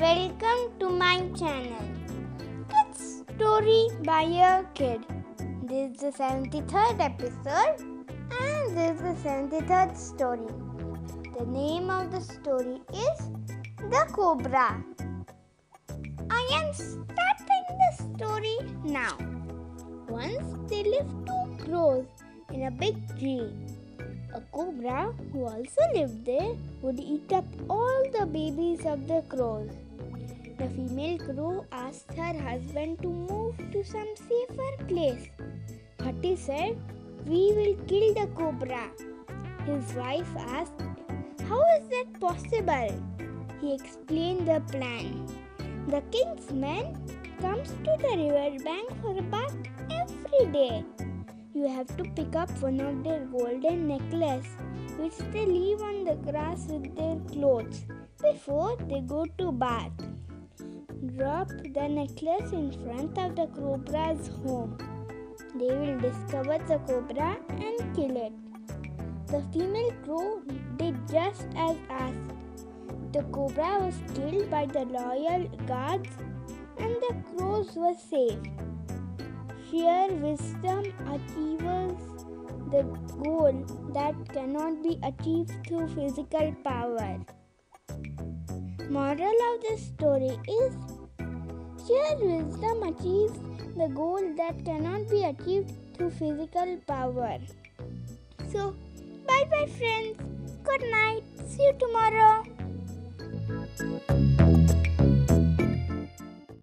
welcome to my channel. It's Story by a Kid. This is the 73rd episode and this is the 73rd story. The name of the story is The Cobra. I am starting the story now. Once there lived two crows in a big tree. A cobra who also lived there would eat up all the babies of the crows. The female crow asked her husband to move to some safer place. But he said, We will kill the cobra. His wife asked, How is that possible? He explained the plan. The king's men comes to the river bank for a bath every day you have to pick up one of their golden necklace which they leave on the grass with their clothes before they go to bath. Drop the necklace in front of the cobra's home. They will discover the cobra and kill it. The female crow did just as asked. The cobra was killed by the loyal guards and the crows were saved. Sheer wisdom achieves the goal that cannot be achieved through physical power. Moral of this story is sheer wisdom achieves the goal that cannot be achieved through physical power. So, bye bye, friends. Good night. See you tomorrow.